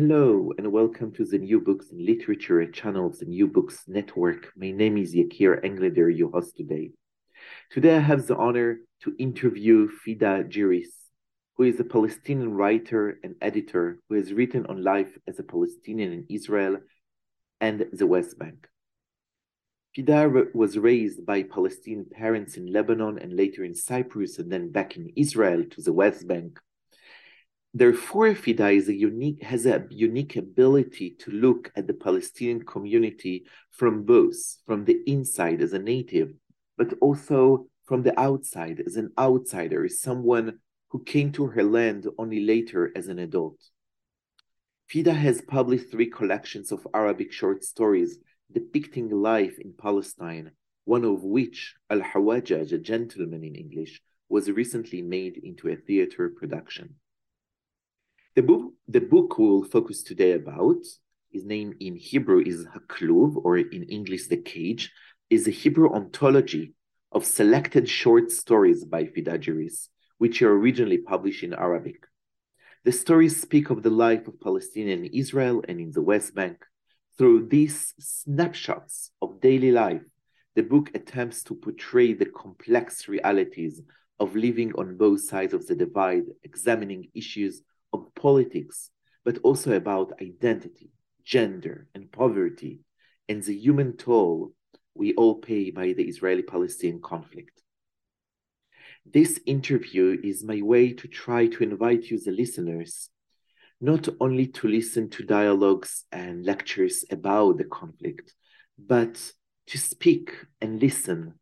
Hello and welcome to the New Books in Literature channel of the New Books Network. My name is Yakir Engleder, your host today. Today I have the honor to interview Fida Jiryis, who is a Palestinian writer and editor who has written on life as a Palestinian in Israel and the West Bank. Fida was raised by Palestinian parents in Lebanon and later in Cyprus and then back in Israel to the West Bank Therefore, Fida is a unique, has a unique ability to look at the Palestinian community from both, from the inside as a native, but also from the outside as an outsider, as someone who came to her land only later as an adult. Fida has published three collections of Arabic short stories depicting life in Palestine, one of which, Al Hawajaj, a gentleman in English, was recently made into a theater production. The book, the book we'll focus today about, his name in Hebrew is Hakluv, or in English, The Cage, is a Hebrew ontology of selected short stories by Fida Jiryis, which are originally published in Arabic. The stories speak of the life of Palestinian in Israel and in the West Bank. Through these snapshots of daily life, the book attempts to portray the complex realities of living on both sides of the divide, examining issues of politics, but also about identity, gender, and poverty, and the human toll we all pay by the Israeli Palestinian conflict. This interview is my way to try to invite you, the listeners, not only to listen to dialogues and lectures about the conflict, but to speak and listen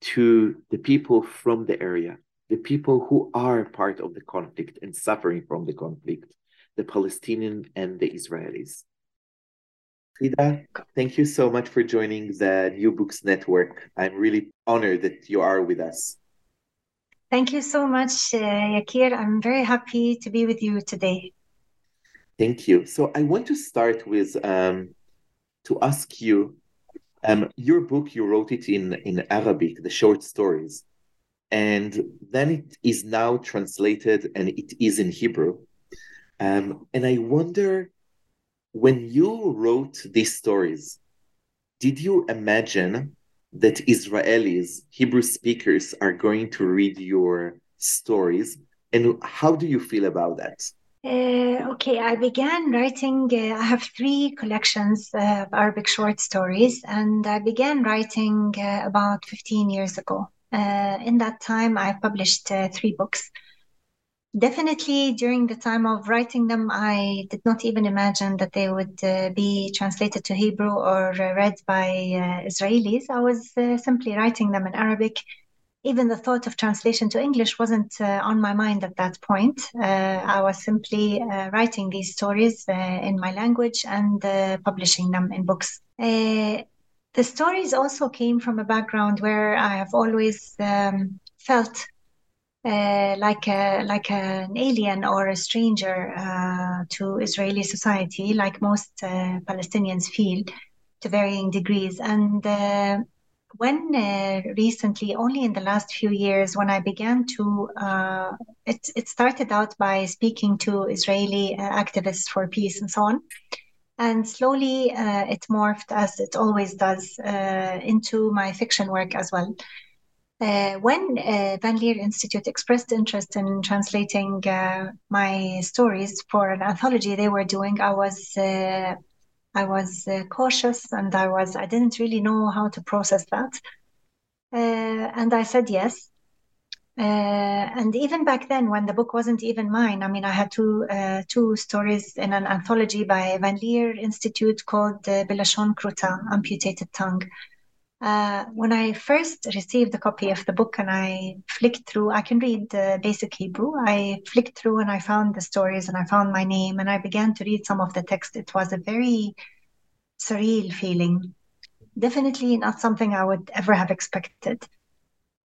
to the people from the area, the people who are part of the conflict and suffering from the conflict, the Palestinian and the Israelis. Fida, thank you so much for joining the New Books Network. I'm really honored that you are with us. Thank you so much, uh, Yakir. I'm very happy to be with you today. Thank you. So I want to start with um, to ask you, um, your book you wrote it in in Arabic, the short stories and then it is now translated and it is in Hebrew. Um, and I wonder when you wrote these stories, did you imagine that Israelis, Hebrew speakers, are going to read your stories? And how do you feel about that? Uh, okay, I began writing. Uh, I have three collections of Arabic short stories, and I began writing uh, about 15 years ago. Uh, in that time, I published uh, three books. Definitely during the time of writing them, I did not even imagine that they would uh, be translated to Hebrew or read by Israelis. I was simply writing them in Arabic even the thought of translation to English wasn't uh, on my mind at that point. Uh, I was simply uh, writing these stories in my language and publishing them in books. The stories also came from a background where I have always um, felt uh, like a, like an alien or a stranger uh, to Israeli society, like most uh, Palestinians feel to varying degrees. And uh, when uh, recently, only in the last few years, when I began to, uh, it, it started out by speaking to Israeli activists for peace and so on. And slowly uh, it morphed, as it always does, uh, into my fiction work as well. Uh, when uh, Van Leer Institute expressed interest in translating uh, my stories for an anthology they were doing, I was uh, I was cautious and I was I didn't really know how to process that, and I said yes. Uh, and even back then, when the book wasn't even mine, I mean, I had two uh, two stories in an anthology by Van Leer Institute called uh, Belashon Kruta, Amputated Tongue. Uh, when I first received a copy of the book and I flicked through, I can read basic Hebrew. I flicked through and I found the stories and I found my name and I began to read some of the text. It was a very surreal feeling. Definitely not something I would ever have expected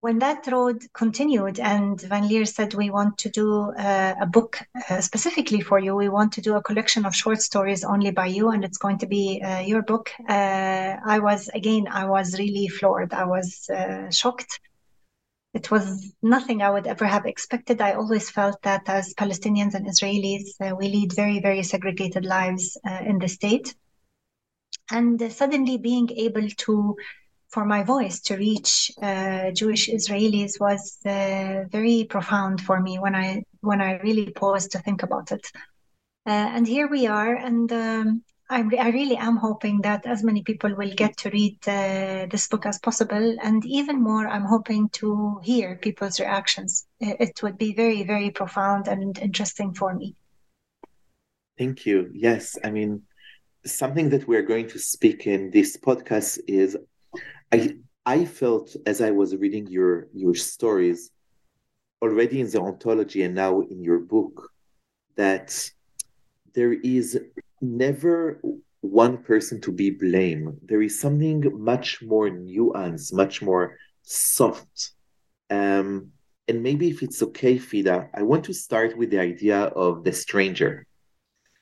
when that road continued and Van Leer said, we want to do uh, a book uh, specifically for you. We want to do a collection of short stories only by you, and it's going to be uh, your book. Uh, I was, again, I was really floored. I was uh, shocked. It was nothing I would ever have expected. I always felt that as Palestinians and Israelis, uh, we lead very, very segregated lives in the state. And suddenly being able to for my voice to reach uh, Jewish Israelis was uh, very profound for me when I when I really paused to think about it. Uh, and here we are, and um, I, I, really am hoping that as many people will get to read uh, this book as possible, and even more, I'm hoping to hear people's reactions. It would be very, very profound and interesting for me. Thank you. Yes, I mean, something that we're going to speak in this podcast is I I felt as I was reading your your stories already in the ontology and now in your book that there is never one person to be blamed. There is something much more nuanced, much more soft. Um, and maybe if it's okay, Fida, I want to start with the idea of the stranger.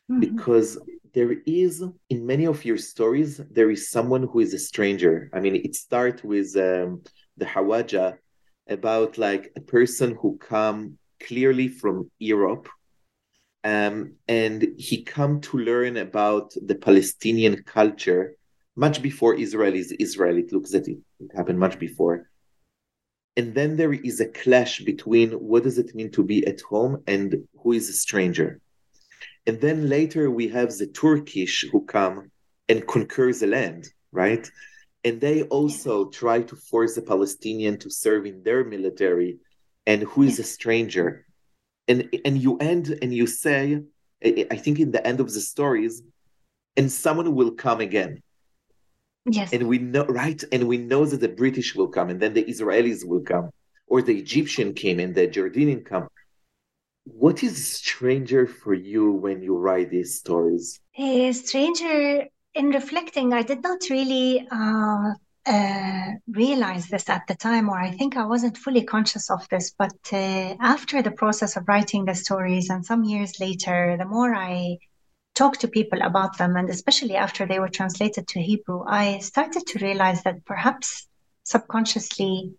Mm-hmm. Because there is in many of your stories there is someone who is a stranger. I mean it starts with um, the hawaja about like a person who come clearly from europe um, and he come to learn about the palestinian culture much before israel is israel. It looks at it it happened much before. And then there is a clash between what does it mean to be at home and who is a stranger and then later we have the Turkish who come and conquer the land, right? And they also try to force the Palestinian to serve in their military. And who is a stranger? And and you end and you say, I think in the end of the stories, and someone will come again. Yes. And we know, right? And we know that the British will come, and then the Israelis will come, or the Egyptian came and the Jordanian come what is stranger for you when you write these stories? A stranger in reflecting, I did not really uh, uh, realize this at the time, or I think I wasn't fully conscious of this. But uh, after the process of writing the stories, and some years later, the more I talked to people about them, and especially after they were translated to Hebrew, I started to realize that perhaps subconsciously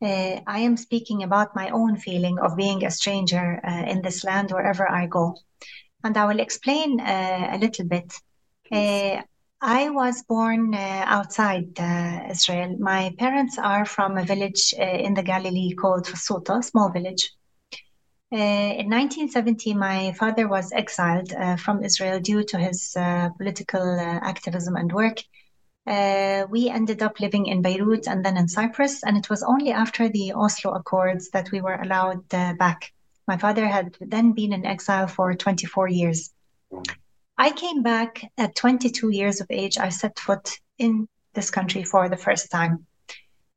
uh, I am speaking about my own feeling of being a stranger uh, in this land wherever I go. And I will explain uh, a little bit. Uh, I was born uh, outside uh, Israel. My parents are from a village in the Galilee called Fasuta, a small village. in 1970, my father was exiled from Israel due to his political activism and work uh, we ended up living in Beirut and then in Cyprus. And it was only after the Oslo Accords that we were allowed uh, back. My father had then been in exile for 24 years. I came back at 22 years of age. I set foot in this country for the first time.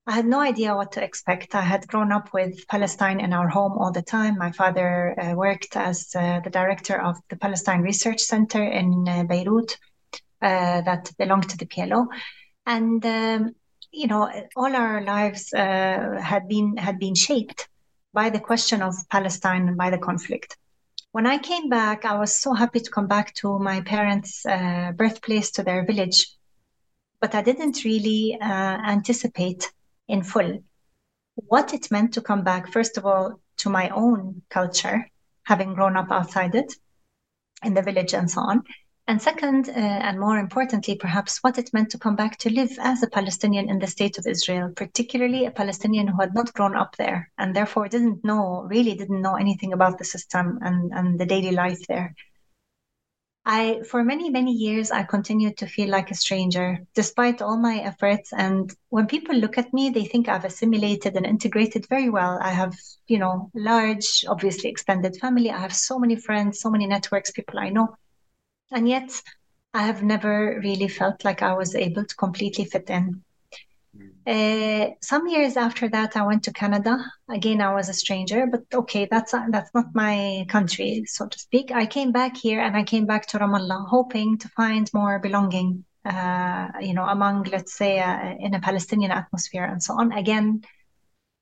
I had no idea what to expect. I had grown up with Palestine in our home all the time. My father uh, worked as uh, the director of the Palestine Research Center in uh, Beirut uh, that belonged to the PLO, and um, you know all our lives uh, had been had been shaped by the question of Palestine and by the conflict. When I came back, I was so happy to come back to my parents' uh, birthplace, to their village, but I didn't really uh, anticipate in full what it meant to come back. First of all, to my own culture, having grown up outside it, in the village and so on, and second, uh, and more importantly, perhaps, what it meant to come back to live as a Palestinian in the state of Israel, particularly a Palestinian who had not grown up there and therefore didn't know, really didn't know anything about the system and, and the daily life there. I, for many, many years, I continued to feel like a stranger, despite all my efforts. And when people look at me, they think I've assimilated and integrated very well. I have, you know, large, obviously extended family. I have so many friends, so many networks, people I know. And yet, I have never really felt like I was able to completely fit in. Uh, some years after that, I went to Canada. Again, I was a stranger, but okay, that's that's not my country, so to speak. I came back here, and I came back to Ramallah, hoping to find more belonging, uh, you know, among let's say uh, in a Palestinian atmosphere and so on. Again,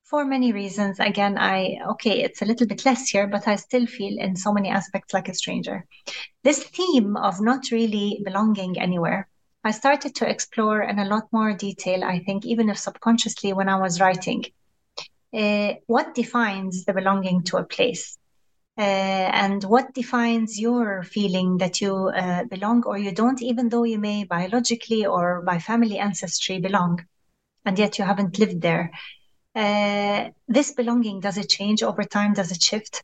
for many reasons. Again, I okay, it's a little bit less here, but I still feel in so many aspects like a stranger. This theme of not really belonging anywhere I started to explore in a lot more detail, I think, even if subconsciously when I was writing. Uh, what defines the belonging to a place? Uh, and what defines your feeling that you uh, belong or you don't, even though you may biologically or by family ancestry belong, and yet you haven't lived there? Uh, this belonging, does it change over time? Does it shift?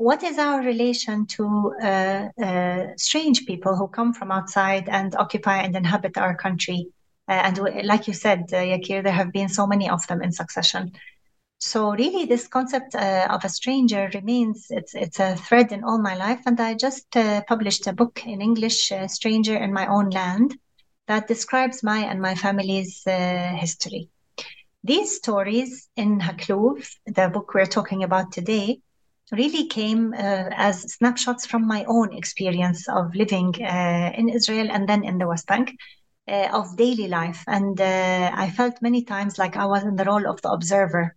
what is our relation to uh, uh, strange people who come from outside and occupy and inhabit our country? Uh, and like you said, uh, Yakir, there have been so many of them in succession. So really, this concept of a stranger remains it's it's a thread in all my life. And I just published a book in English, "Stranger in My Own Land," that describes my and my family's history. These stories in Hakluv, the book we're talking about today, really came uh, as snapshots from my own experience of living uh, in Israel and then in the West Bank. Uh, of daily life. And uh, I felt many times like I was in the role of the observer.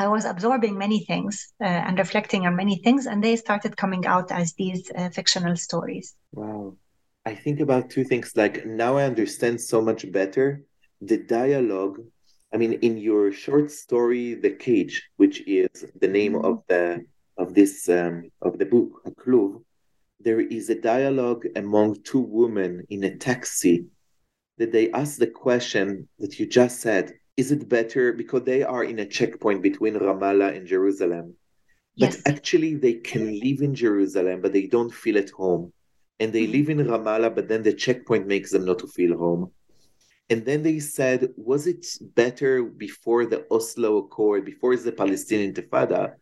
I was absorbing many things uh, and reflecting on many things, and they started coming out as these uh, fictional stories. Wow. I think about two things. Like now I understand so much better the dialogue I mean, in your short story, "The Cage," which is the name of the of this um, of the book, Hakluv, there is a dialogue among two women in a taxi that they ask the question that you just said: Is it better because they are in a checkpoint between Ramallah and Jerusalem? Yes. But actually, they can live in Jerusalem, but they don't feel at home, and they mm-hmm. live in Ramallah, but then the checkpoint makes them not to feel home and then they said, was it better before the Oslo Accord, before the Palestinian Intifada,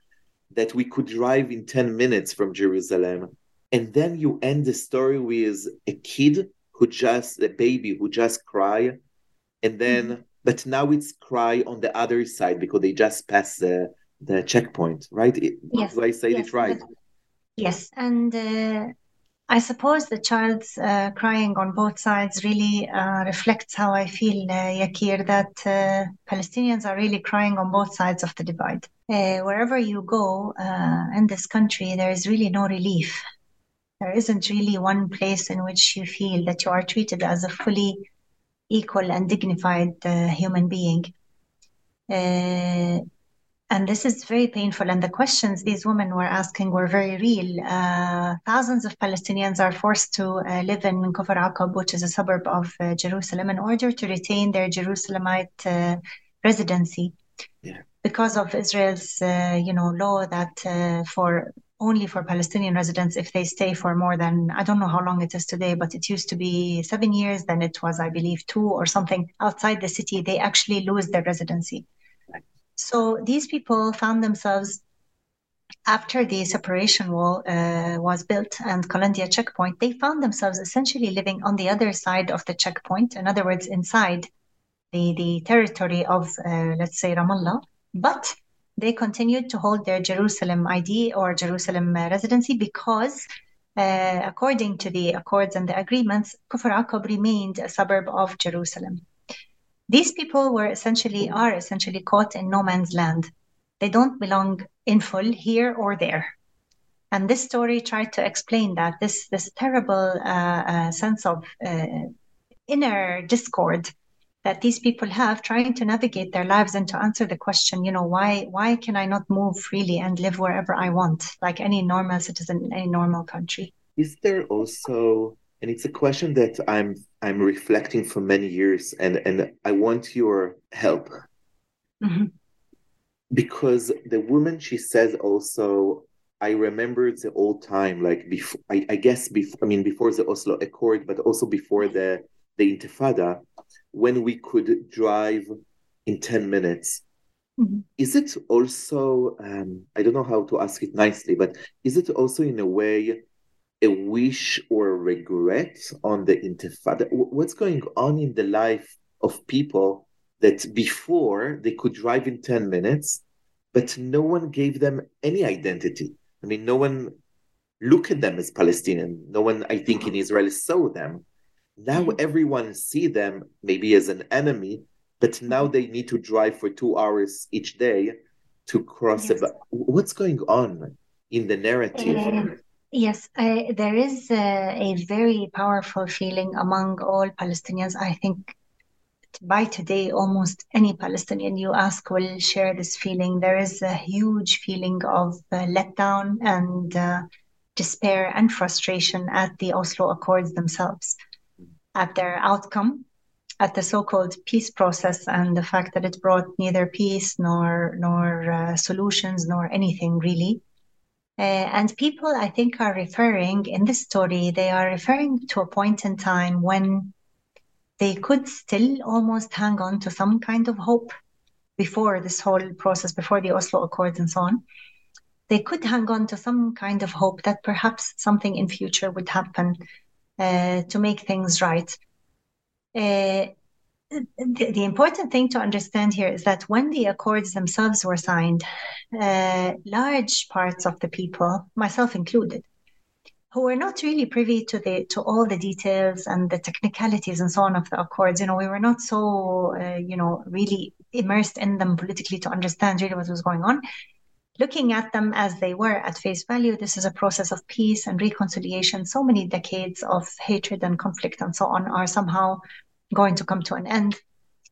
that we could drive in 10 minutes from Jerusalem? And then you end the story with a kid who just, a baby who just cry. And then, mm-hmm. but now it's cry on the other side because they just passed the, the checkpoint, right? Yes. Do I say yes. it right? Yes. And uh, I suppose the child's uh, crying on both sides really uh, reflects how I feel, uh, Yakir, that uh, Palestinians are really crying on both sides of the divide. Uh, wherever you go uh, in this country, there is really no relief. There isn't really one place in which you feel that you are treated as a fully equal and dignified human being and this is very painful. And the questions these women were asking were very real. Uh, thousands of Palestinians are forced to uh, live in Kufr Aqab, which is a suburb of uh, Jerusalem, in order to retain their Jerusalemite uh, residency. Yeah. Because of Israel's, uh, you know, law that uh, for only for Palestinian residents, if they stay for more than I don't know how long it is today, but it used to be seven years. Then it was, I believe, two or something outside the city. They actually lose their residency. So these people found themselves after the separation wall uh, was built and Qalandiya checkpoint, they found themselves essentially living on the other side of the checkpoint. In other words, inside the, the territory of, uh, let's say, Ramallah. But they continued to hold their Jerusalem ID or Jerusalem uh, residency because, uh, according to the accords and the agreements, Kufr Aqab remained a suburb of Jerusalem. These people were essentially are essentially caught in no man's land. They don't belong in full here or there. And this story tried to explain that this this terrible uh, uh, sense of uh, inner discord that these people have trying to navigate their lives and to answer the question you know why why can i not move freely and live wherever i want like any normal citizen in any normal country is there also and it's a question that i'm i'm reflecting for many years and and i want your help mm-hmm. because the woman she says also i remember the old time like before I, I guess before i mean before the oslo accord but also before the the intifada when we could drive in 10 minutes mm-hmm. is it also um, i don't know how to ask it nicely but is it also in a way a wish or a regret on the intifada? What's going on in the life of people that before they could drive in 10 minutes, but no one gave them any identity. I mean, no one looked at them as Palestinian. No one, I think, in Israel saw them. Now mm-hmm. everyone see them maybe as an enemy, but now mm-hmm. they need to drive for two hours each day to cross. Yes. what's going on in the narrative? Yes, there is uh, a very powerful feeling among all Palestinians. I think by today, almost any Palestinian you ask will share this feeling. There is a huge feeling of uh, letdown and uh, despair and frustration at the Oslo Accords themselves, at their outcome, at the so-called peace process, and the fact that it brought neither peace nor nor uh, solutions nor anything really. Uh, and people, I think, are referring in this story. They are referring to a point in time when they could still almost hang on to some kind of hope before this whole process, before the Oslo Accords and so on. They could hang on to some kind of hope that perhaps something in future would happen uh, to make things right. Uh, the, the, important thing to understand here is that when the accords themselves were signed, uh, large parts of the people, myself included, who were not really privy to the to all the details and the technicalities and so on of the accords. You know, we were not so uh, you know really immersed in them politically to understand really what was going on. Looking at them as they were at face value, this is a process of peace and reconciliation. So many decades of hatred and conflict and so on are somehow going to come to an end.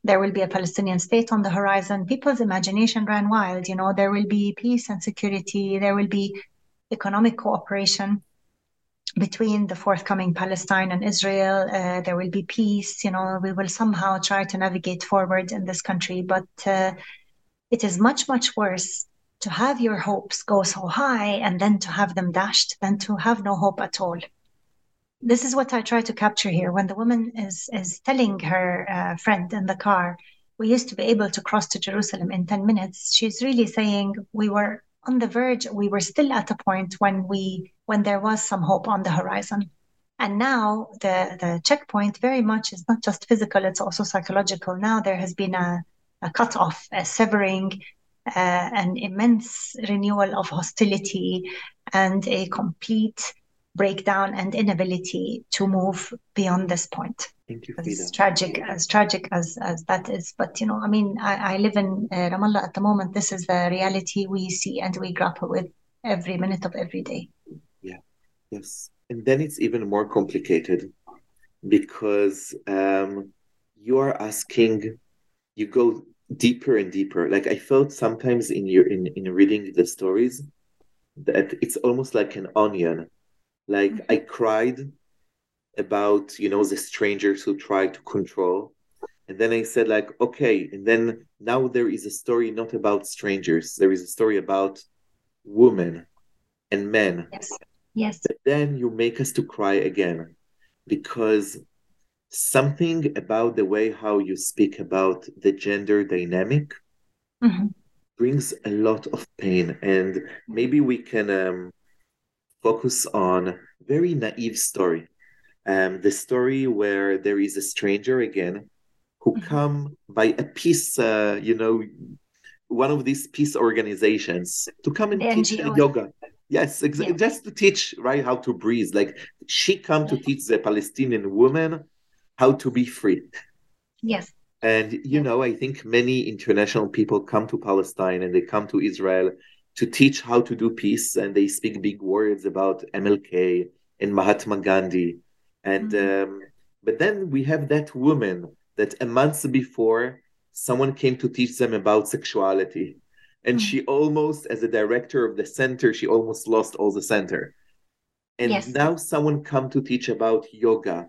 There will be a Palestinian state on the horizon. People's imagination ran wild. You know, there will be peace and security. There will be economic cooperation between the forthcoming Palestine and Israel. Uh, there will be peace. You know, we will somehow try to navigate forward in this country. But uh, it is much, much worse to have your hopes go so high and then to have them dashed than to have no hope at all. This is what I try to capture here. When the woman is is telling her uh, friend in the car, "We used to be able to cross to Jerusalem in ten minutes," she's really saying we were on the verge. We were still at a point when we when there was some hope on the horizon. And now the, the checkpoint very much is not just physical, it's also psychological. Now there has been a, a cut off, a severing, uh, an immense renewal of hostility, and a complete breakdown and inability to move beyond this point. Thank you, as tragic as tragic as as that is, but you know, I mean, I, I live in uh, Ramallah at the moment. This is the reality we see and we grapple with every minute of every day. Yeah. Yes. And then it's even more complicated because um, you are asking, you go deeper and deeper. Like I felt sometimes in your in, in reading the stories that it's almost like an onion. Like mm-hmm. I cried about, you know, the strangers who try to control. And then I said, like, okay, and then now there is a story not about strangers. There is a story about women and men. Yes Yes. But then you make us to cry again because something about the way how you speak about the gender dynamic mm-hmm. brings a lot of pain and maybe we can um, focus on very naive story um, the story where there is a stranger again who mm-hmm. come by a peace uh, you know one of these peace organizations to come and the teach NGO. yoga Yes, exactly. Yeah. Just to teach right how to breathe. Like she come to teach the Palestinian woman how to be free. Yes. And you yes. know, I think many international people come to Palestine and they come to Israel to teach how to do peace, and they speak big words about MLK and Mahatma Gandhi. And mm-hmm. um, but then we have that woman that a month before someone came to teach them about sexuality and mm. she almost as a director of the center she almost lost all the center and yes. now someone come to teach about yoga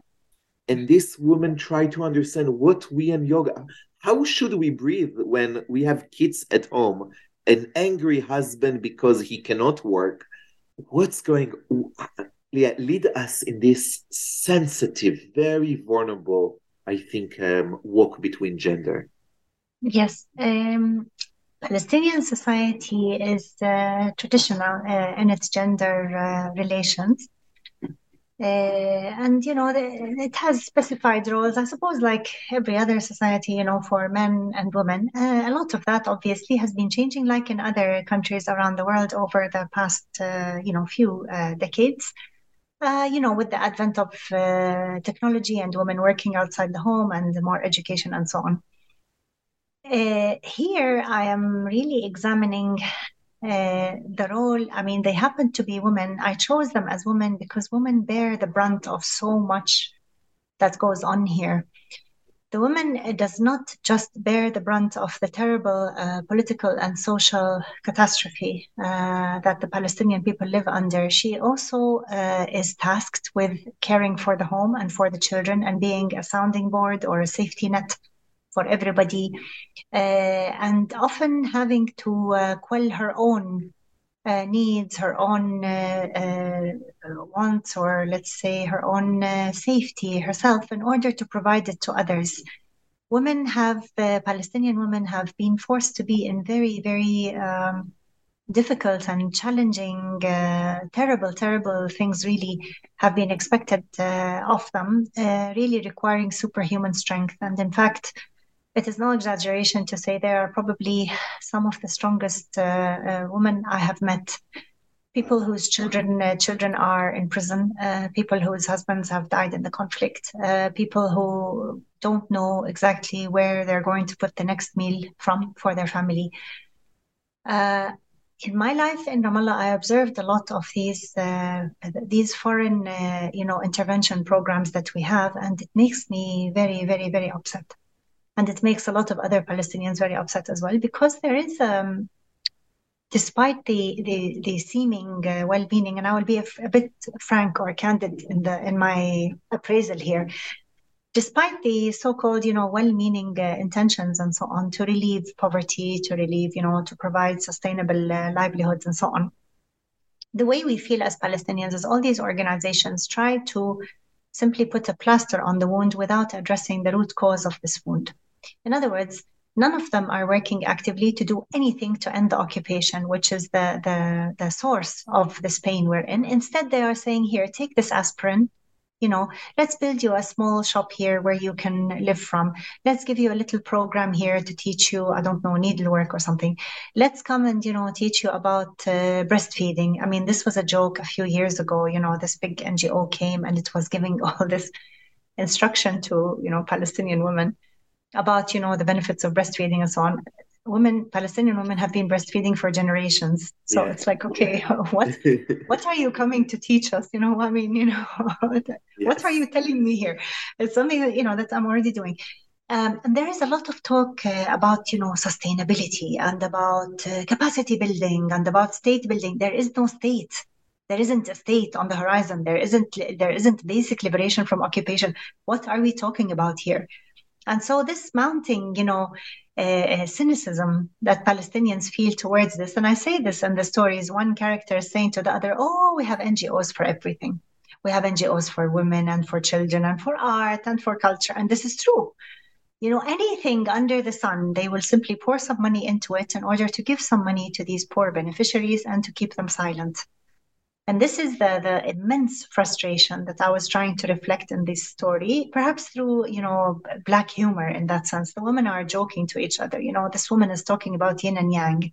and this woman try to understand what we and yoga how should we breathe when we have kids at home an angry husband because he cannot work what's going yeah, lead us in this sensitive very vulnerable i think um, walk between gender yes um, Palestinian society is uh, traditional uh, in its gender uh, relations. Uh, and you know, it has specified roles, I suppose, like every other society, you know, for men and women. Uh, a lot of that obviously has been changing, like in other countries around the world over the past, uh, you know, few uh, decades. Uh, you know, with the advent of uh, technology and women working outside the home and more education and so on. here, I am really examining uh, the role, I mean, they happen to be women. I chose them as women because women bear the brunt of so much that goes on here. The woman uh, does not just bear the brunt of the terrible uh, political and social catastrophe uh, that the Palestinian people live under. She also uh, is tasked with caring for the home and for the children and being a sounding board or a safety net for everybody, uh, and often having to uh, quell her own uh, needs, her own wants, or let's say her own safety herself in order to provide it to others. Women have uh, palestinian women have been forced to be in very very um, difficult and challenging uh, terrible terrible things really have been expected uh, of them really requiring superhuman strength. And in fact it is no exaggeration to say they are probably some of the strongest uh, uh, women I have met. People whose children uh, children are in prison, uh, people whose husbands have died in the conflict, uh, people who don't know exactly where they're going to put the next meal from for their family. Uh, in my life in Ramallah, I observed a lot of these these foreign, you know, intervention programs that we have, and it makes me very, very, very upset and it makes a lot of other Palestinians very upset as well because there is, um, despite the the, the seeming uh, well-meaning, and I will be a, bit frank or candid in the in my appraisal here. Despite the so-called, you know, well-meaning uh, intentions and so on to relieve poverty, to relieve, you know, to provide sustainable uh, livelihoods and so on, the way we feel as Palestinians is all these organizations try to simply put a plaster on the wound without addressing the root cause of this wound. In other words, none of them are working actively to do anything to end the occupation, which is the, the, the source of this pain we're in. Instead, they are saying, here, take this aspirin. You know, let's build you a small shop here where you can live from. Let's give you a little program here to teach you, I don't know, needlework or something. Let's come and, you know, teach you about uh, breastfeeding. I mean, this was a joke a few years ago. You know, this big NGO came and it was giving all this instruction to, you know, Palestinian women about you know the benefits of breastfeeding and so on. Women palestinian women have been breastfeeding for generations. So yeah. it's like okay what what are you coming to teach us? You know i mean you know yes. what are you telling me here? It's something that you know that i'm already doing. Um, and there is a lot of talk uh, about you know sustainability and about uh, capacity building and about state building. There is no state. There isn't a state on the horizon. There isn't there isn't basic liberation from occupation. What are we talking about here and so this mounting, you know, uh, cynicism that Palestinians feel towards this, and I say this in the stories, one character is saying to the other, "Oh, we have NGOs for everything. We have NGOs for women and for children and for art and for culture, and this is true." You know, anything under the sun, they will simply pour some money into it in order to give some money to these poor beneficiaries and to keep them silent. And this is the, the immense frustration that I was trying to reflect in this story, perhaps through, you know, black humor in that sense. The women are joking to each other. You know, this woman is talking about yin and yang.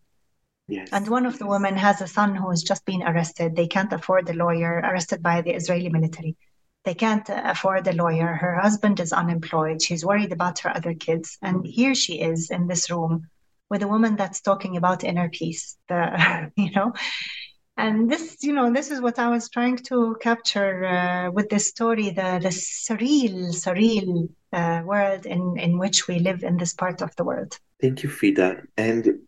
Yes. And one of the women has a son who has just been arrested. They can't afford a lawyer, arrested by the Israeli military. They can't uh, afford a lawyer. Her husband is unemployed. She's worried about her other kids. And here she is in this room with a woman that's talking about inner peace. The, you know, and this you know this is what i was trying to capture uh, with this story the, the surreal surreal uh, world in, in which we live in this part of the world. Thank you fida and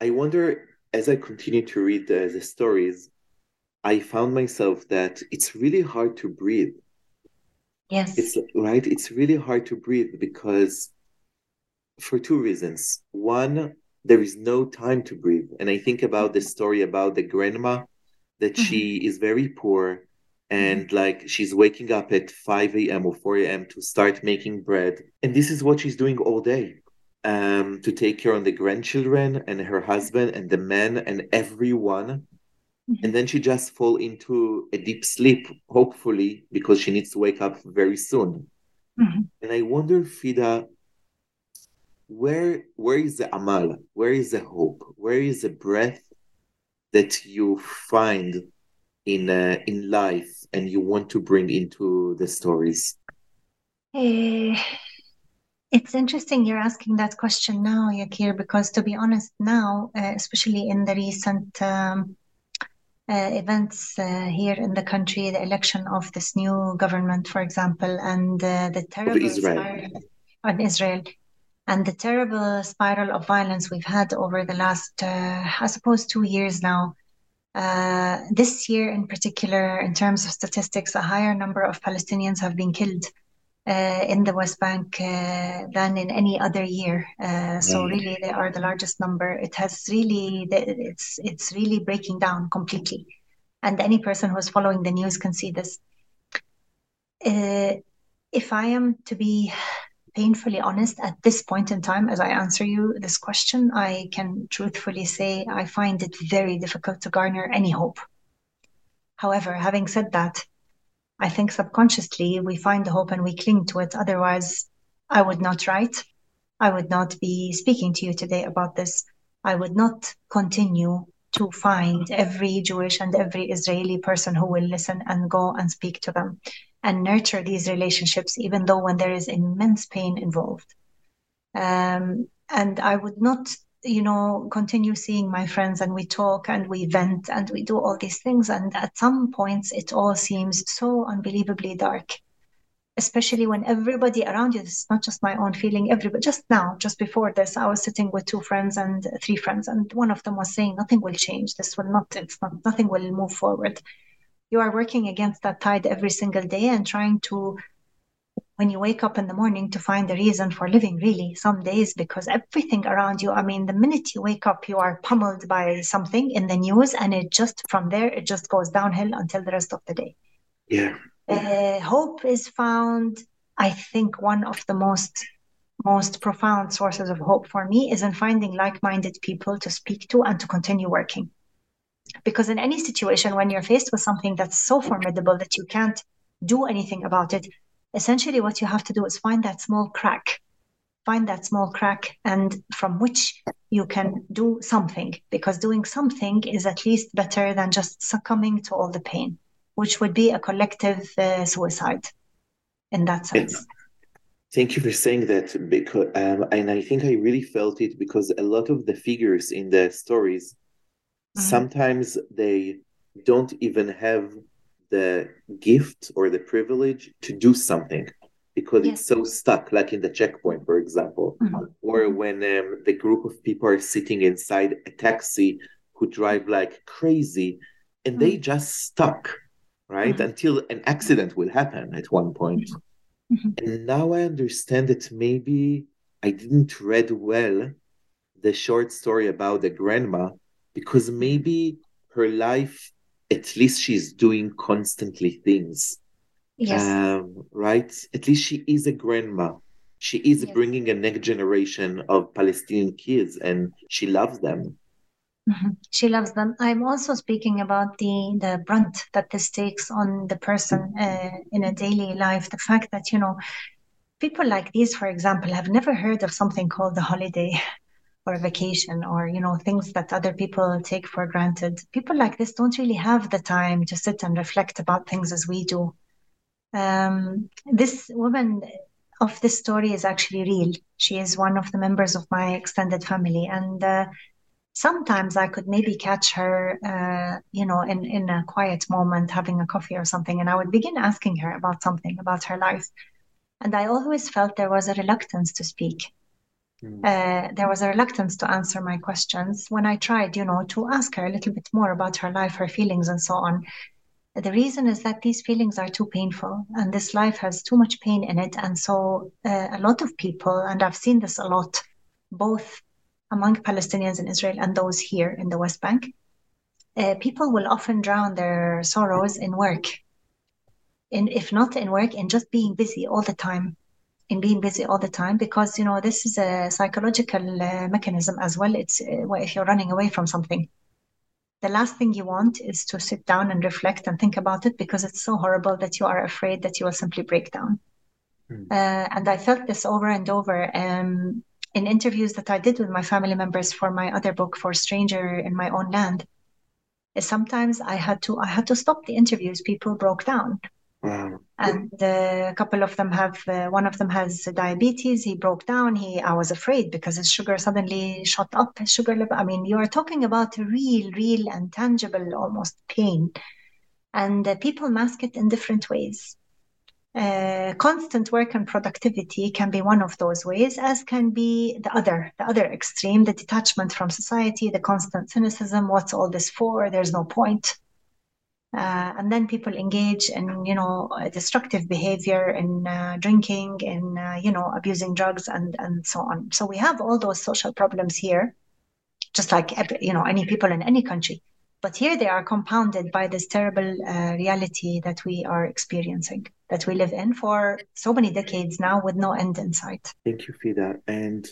i wonder as i continue to read the, the stories i found myself that it's really hard to breathe. Yes. It's right? It's really hard to breathe because for two reasons. One there is no time to breathe. And I think about the story about the grandma that mm-hmm. she is very poor and mm-hmm. like she's waking up at 5 a.m. or 4 a.m. to start making bread. And this is what she's doing all day. Um, to take care of the grandchildren and her husband and the men and everyone and then she just fall into a deep sleep hopefully because she needs to wake up very soon Mm-hmm. and i wonder fida where where is the amal? Where is the hope? Where is the breath that you find in uh, in life and you want to bring into the stories? Eh, it's interesting you're asking that question now, Yakir, because to be honest, now, uh, especially in the recent um, uh, events uh, here in the country, the election of this new government, for example, and uh, the terrible Israel. on Israel, and the terrible spiral of violence we've had over the last, uh, I suppose, two years now. Uh, this year, in particular, in terms of statistics, a higher number of Palestinians have been killed uh, in the West Bank uh, than in any other year. Uh, so Mm. really, they are the largest number. It has really, it's it's really breaking down completely, and any person who's following the news can see this. Uh, if I am to be painfully honest at this point in time, as I answer you this question, I can truthfully say I find it very difficult to garner any hope. However, having said that, I think subconsciously we find the hope and we cling to it. Otherwise, I would not write. I would not be speaking to you today about this. I would not continue to find every Jewish and every Israeli person who will listen and go and speak to them and nurture these relationships, even though when there is immense pain involved. Um, and I would not, you know, continue seeing my friends and we talk and we vent and we do all these things. And at some points, it all seems so unbelievably dark, especially when everybody around you, it's not just my own feeling, everybody, just now, just before this, I was sitting with two friends and three friends, and one of them was saying, nothing will change. This will not, it's not, nothing will move forward. You are working against that tide every single day and trying to when you wake up in the morning to find a reason for living really some days because everything around you i mean the minute you wake up you are pummeled by something in the news and it just from there it just goes downhill until the rest of the day. Yeah. Uh, hope is found. I think one of the most most profound sources of hope for me is in finding like-minded people to speak to and to continue working because in any situation when you're faced with something that's so formidable that you can't do anything about it essentially what you have to do is find that small crack find that small crack and from which you can do something. Because doing something is at least better than just succumbing to all the pain which would be a collective uh, suicide in that sense. Thank you for saying that because um, and I think I really felt it because a lot of the figures in the stories Mhm. sometimes they don't even have the gift or the privilege to do something because Yes. it's so stuck like in the checkpoint for example Mhm. or when um, the group of people are sitting inside a taxi who drive like crazy and they just stuck right Mhm. until an accident will happen at one point Mhm. and now I understand that maybe I didn't read well the short story about the grandma because maybe her life, at least she's doing constantly things, yes um, right? At least she is a grandma. She is Yes. bringing a next generation of Palestinian kids, and she loves them. Mhm. She loves them. I'm also speaking about the the brunt that this takes on the person uh, in a daily life. The fact that you know people like these, for example, have never heard of something called the holiday or a vacation or you know things that other people take for granted. People like this don't really have the time to sit and reflect about things as we do. Um, this woman of this story is actually real. She is one of the members of my extended family, and uh, sometimes I could maybe catch her, uh, you know, in, in a quiet moment having a coffee or something, and I would begin asking her about something about her life. And I always felt there was a reluctance to speak. Uh, there was a reluctance to answer my questions when I tried, you know, to ask her a little bit more about her life, her feelings, and so on. The reason is that these feelings are too painful and this life has too much pain in it. And so uh, a lot of people, and I've seen this a lot, both among Palestinians in Israel and those here in the West Bank, uh, people will often drown their sorrows in work. In, if not in work, in just being busy all the time, in being busy all the time, because you know this is a psychological uh, mechanism as well. It's uh, if you're running away from something, the last thing you want is to sit down and reflect and think about it because it's so horrible that you are afraid that you will simply break down. Mm. Uh, and I felt this over and over um, in interviews that I did with my family members for my other book, For Stranger in My Own Land. Sometimes I had to I had to stop the interviews. People broke down Wow. And uh, a couple of them have, uh, one of them has diabetes. He broke down. He, I was afraid because his sugar suddenly shot up. His sugar level. I mean, you are talking about real, real and tangible, almost pain, and uh, people mask it in different ways. Uh, constant work and productivity can be one of those ways, as can be the other, the other extreme, the detachment from society, the constant cynicism. What's all this for? There's no point. Uh, and then people engage in you know destructive behavior in uh, drinking in uh, you know abusing drugs and and so on. So we have all those social problems here just like you know any people in any country. But here they are compounded by this terrible uh, reality that we are experiencing that we live in for so many decades now with no end in sight. Thank you fida and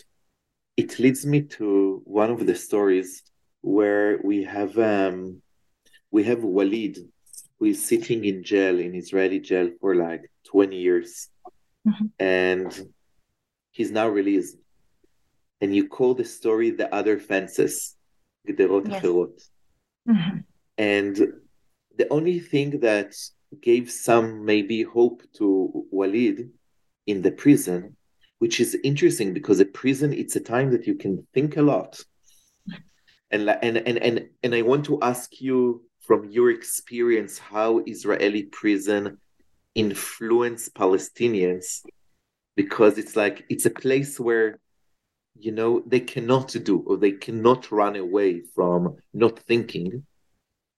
it leads me to one of the stories where we have um, we have Walid who is sitting in jail in Israeli jail for like 20 years mm-hmm. and he's now released and you call the story the other fences yes. mm-hmm. and the only thing that gave some maybe hope to Walid in the prison which is interesting because a prison it's a time that you can think a lot and and and and, and I want to ask you from your experience how Israeli prison influence Palestinians? Because it's like it's a place where you know they cannot do or they cannot run away from not thinking.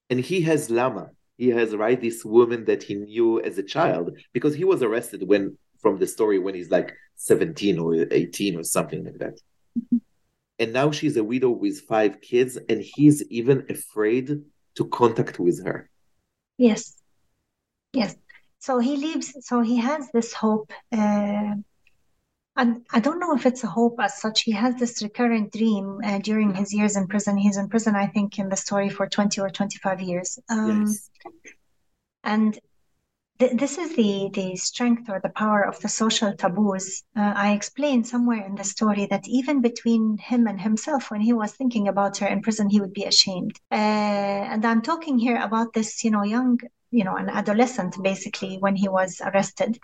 And he has lama. He has right this woman that he knew as a child because he was arrested when from the story when he's like 17 or 18 or something like that. Mm-hmm. and now she's a widow with five kids and he's even afraid to contact with her. Yes, yes. So he leaves. So he has this hope. Uh, and I don't know if it's a hope as such. He has this recurrent dream uh, during his years in prison. He's in prison, I think, in the story for 20 or 25 years. Um, yes. And th- this is the, the strength or the power of the social taboos. Uh, I explained somewhere in the story that even between him and himself, when he was thinking about her in prison, he would be ashamed. Uh, and I'm talking here about this, you know, young, you know, an adolescent basically when he was arrested.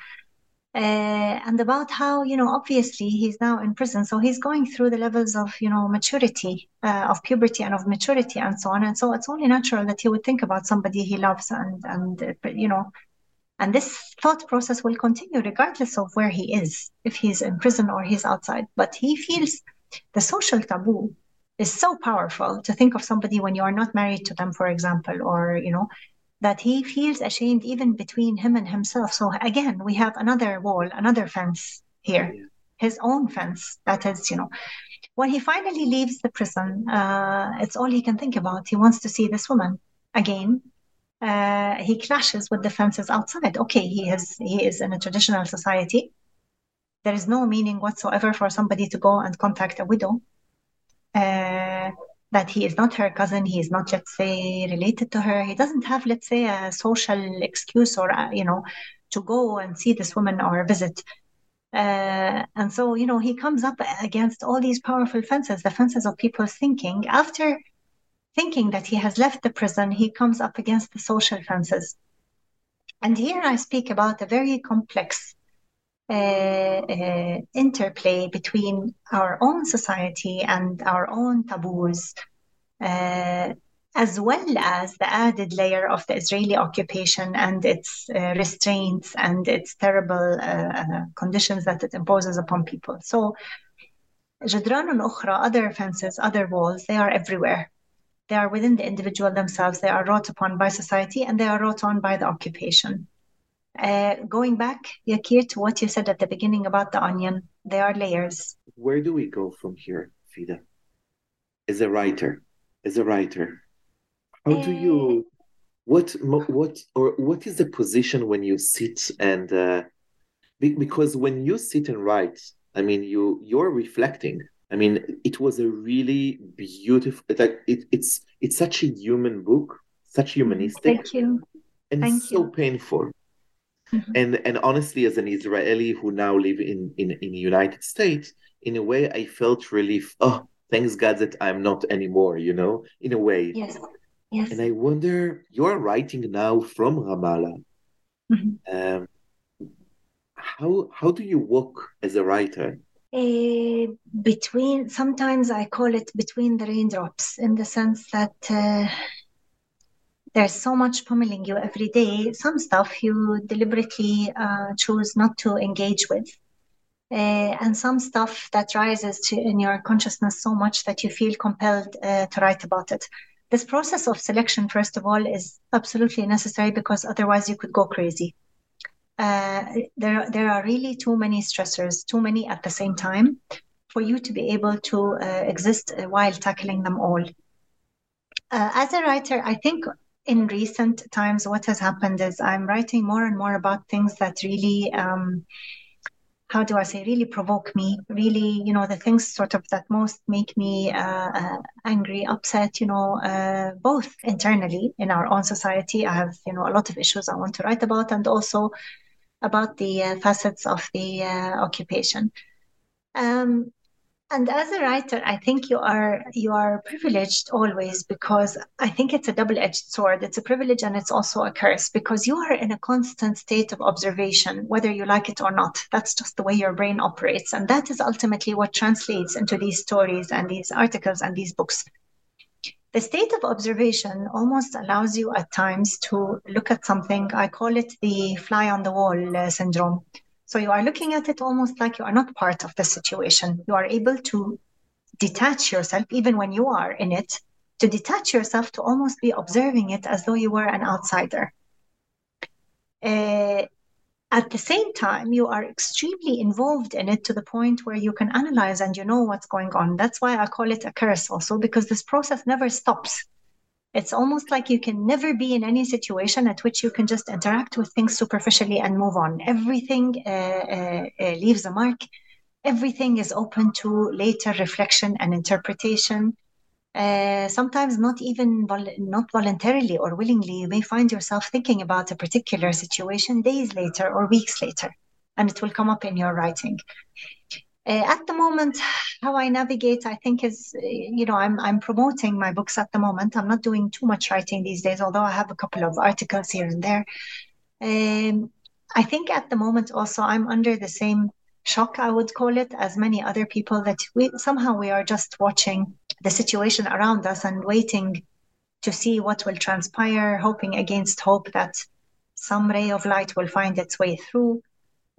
Uh, and about how you know obviously he's now in prison so he's going through the levels of you know maturity uh, of puberty and of maturity and so on and so it's only natural that he would think about somebody he loves and and uh, you know and this thought process will continue regardless of where he is, if he's in prison or he's outside. But he feels the social taboo is so powerful to think of somebody when you are not married to them, for example, or, you know, that he feels ashamed even between him and himself. So again, we have another wall, another fence here, his own fence that is, you know, when he finally leaves the prison, uh, it's all he can think about. He wants to see this woman again uh, he clashes with the fences outside. Okay, he is he is in a traditional society. There is no meaning whatsoever for somebody to go and contact a widow. Uh, that he is not her cousin, he is not, let's say, related to her. He doesn't have, let's say, a social excuse or uh, you know, to go and see this woman or visit. Uh, and so, you know, he comes up against all these powerful fences, the fences of people's thinking. After thinking that he has left the prison, he comes up against the social fences. And here I speak about a very complex uh, uh, interplay between our own society and our own taboos, uh, as well as the added layer of the Israeli occupation and its uh, restraints and its terrible uh, uh, conditions that it imposes upon people. So, Jadran and Ukhra, other fences, other walls, they are everywhere. They are within the individual themselves. They are wrought upon by society and they are wrought on by the occupation. Uh, going back, Yakir, to what you said at the beginning about the onion, there are layers. Where do we go from here, Fida? As a writer, as a writer, how do you, uh, what, what, or what is the position when you sit and, uh, because when you sit and write, I mean, you you're reflecting I mean, it was a really beautiful. Like it, it's it's such a human book, such humanistic. Thank you. And Thank so you. painful. Mhm. And and honestly, as an Israeli who now live in in in the United States, in a way, I felt relief. Oh, thanks God that I'm not anymore. You know, in a way. Yes. Yes. And I wonder, you're writing now from Ramallah. Mhm. Um, how how do you work as a writer? Eh, between sometimes I call it between the raindrops in the sense that uh, there's so much pummeling you every day. Some stuff you deliberately uh, choose not to engage with. Uh, and some stuff that rises to, in your consciousness so much that you feel compelled to write about it. This process of selection, first of all, is absolutely necessary because otherwise you could go crazy. Uh, there, there are really too many stressors, too many at the same time, for you to be able to uh, exist uh, while tackling them all. Uh, as a writer, I think in recent times, what has happened is I'm writing more and more about things that really, um, how do I say, really provoke me. Really, you know, the things sort of that most make me uh, uh, angry, upset. You know, uh, both internally in our own society. I have, you know, a lot of issues I want to write about, and also about the uh, facets of the uh, occupation. Um, and as a writer, I think you are you are privileged always because I think it's a double-edged sword. It's a privilege and it's also a curse because you are in a constant state of observation, whether you like it or not. That's just the way your brain operates, and that is ultimately what translates into these stories and these articles and these books. The state of observation almost allows you at times to look at something. I call it the fly on the wall uh, syndrome. So you are looking at it almost like you are not part of the situation. You are able to detach yourself, even when you are in it, to detach yourself to almost be observing it as though you were an outsider. Uh, at the same time, you are extremely involved in it to the point where you can analyze and you know what's going on. That's why I call it a curse also, because this process never stops. It's almost like you can never be in any situation at which you can just interact with things superficially and move on. Everything uh, uh, uh, leaves a mark. Everything is open to later reflection and interpretation. Uh, sometimes not even vol- not voluntarily or willingly, you may find yourself thinking about a particular situation days later or weeks later, and it will come up in your writing. Uh, at the moment, how I navigate, I think, is uh, you know I'm I'm promoting my books at the moment. I'm not doing too much writing these days, although I have a couple of articles here and there. Um, I think at the moment also I'm under the same shock, I would call it, as many other people that we somehow we are just watching the situation around us and waiting to see what will transpire, hoping against hope that some ray of light will find its way through.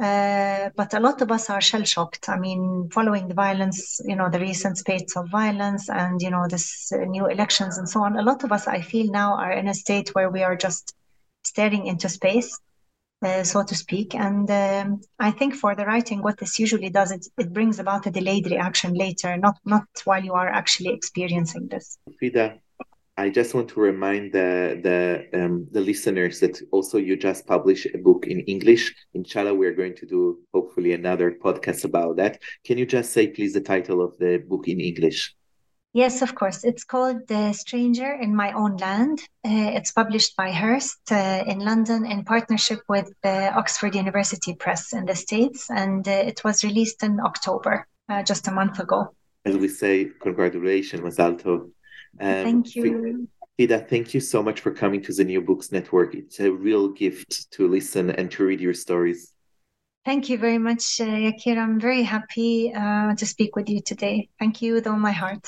Uh, but a lot of us are shell shocked. I mean, following the violence, you know, the recent spates of violence and, you know, this uh, new elections and so on, a lot of us, I feel now, are in a state where we are just staring into space, uh, so to speak. And um, I think for the writing, what this usually does, it, it brings about a delayed reaction later, not, not while you are actually experiencing this. Fida, I just want to remind the the um, the listeners that also you just published a book in English. Inshallah, we're going to do hopefully another podcast about that. Can you just say, please, the title of the book in English? Yes, of course. It's called The Stranger in My Own Land. Uh, it's published by Hurst uh, in London in partnership with the Oxford University Press in the States, and uh, it was released in October, uh, just a month ago. As we say, congratulations, Mazal Tov. Um, Thank you. Fida, thank you so much for coming to the New Books Network. It's a real gift to listen and to read your stories. Thank you very much, uh, Yakir. I'm very happy uh, to speak with you today. Thank you with all my heart.